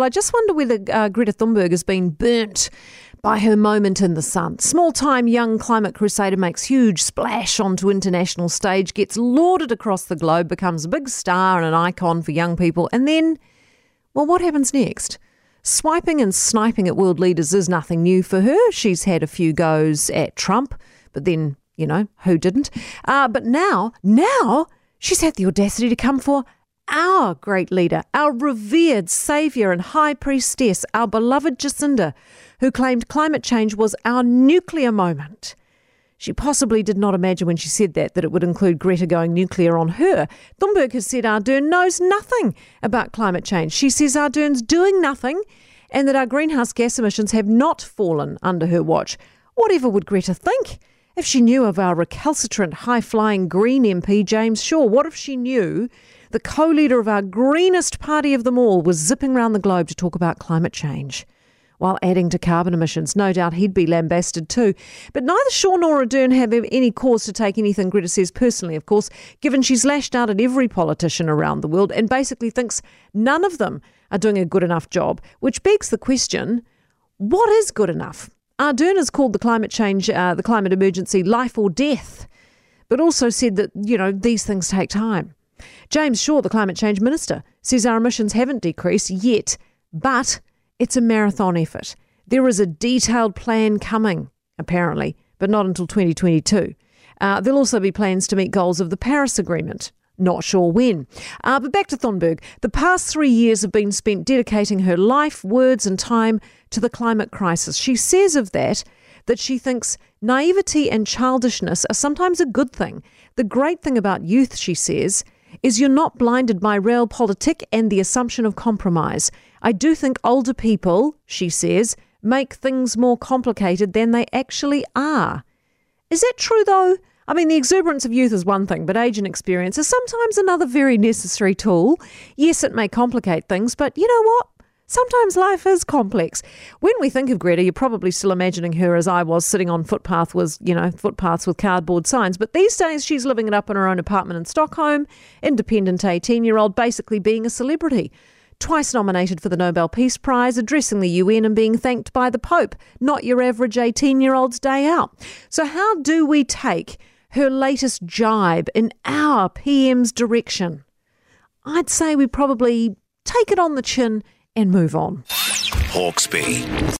Well, I just wonder whether uh, Greta Thunberg has been burnt by her moment in the sun. Small time young climate crusader makes huge splash onto international stage, gets lauded across the globe, becomes a big star and an icon for young people, and then, well, what happens next? Swiping and sniping at world leaders is nothing new for her. She's had a few goes at Trump, but then, you know, who didn't? Uh, but now, now, she's had the audacity to come for our great leader, our revered saviour and high priestess, our beloved Jacinda, who claimed climate change was our nuclear moment. She possibly did not imagine when she said that that it would include Greta going nuclear on her. Thunberg has said Ardern knows nothing about climate change. She says Ardern's doing nothing and that our greenhouse gas emissions have not fallen under her watch. Whatever would Greta think? If she knew of our recalcitrant, high flying Green MP, James Shaw, what if she knew the co leader of our greenest party of them all was zipping around the globe to talk about climate change? While adding to carbon emissions, no doubt he'd be lambasted too. But neither Shaw nor Ardern have any cause to take anything Greta says personally, of course, given she's lashed out at every politician around the world and basically thinks none of them are doing a good enough job, which begs the question what is good enough? Ardern has called the climate change, uh, the climate emergency, life or death, but also said that, you know, these things take time. James Shaw, the climate change minister, says our emissions haven't decreased yet, but it's a marathon effort. There is a detailed plan coming, apparently, but not until 2022. Uh, there'll also be plans to meet goals of the Paris Agreement. Not sure when. Uh, but back to Thunberg. The past three years have been spent dedicating her life, words, and time to the climate crisis. She says of that that she thinks naivety and childishness are sometimes a good thing. The great thing about youth, she says, is you're not blinded by realpolitik and the assumption of compromise. I do think older people, she says, make things more complicated than they actually are. Is that true though? I mean, the exuberance of youth is one thing, but age and experience is sometimes another very necessary tool. Yes, it may complicate things, but you know what? Sometimes life is complex. When we think of Greta, you're probably still imagining her as I was sitting on footpath was, you know, footpaths with cardboard signs. But these days she's living it up in her own apartment in Stockholm, independent 18 year old, basically being a celebrity. Twice nominated for the Nobel Peace Prize, addressing the UN and being thanked by the Pope. Not your average 18 year old's day out. So, how do we take her latest jibe in our PM's direction? I'd say we probably take it on the chin and move on. Hawkesby.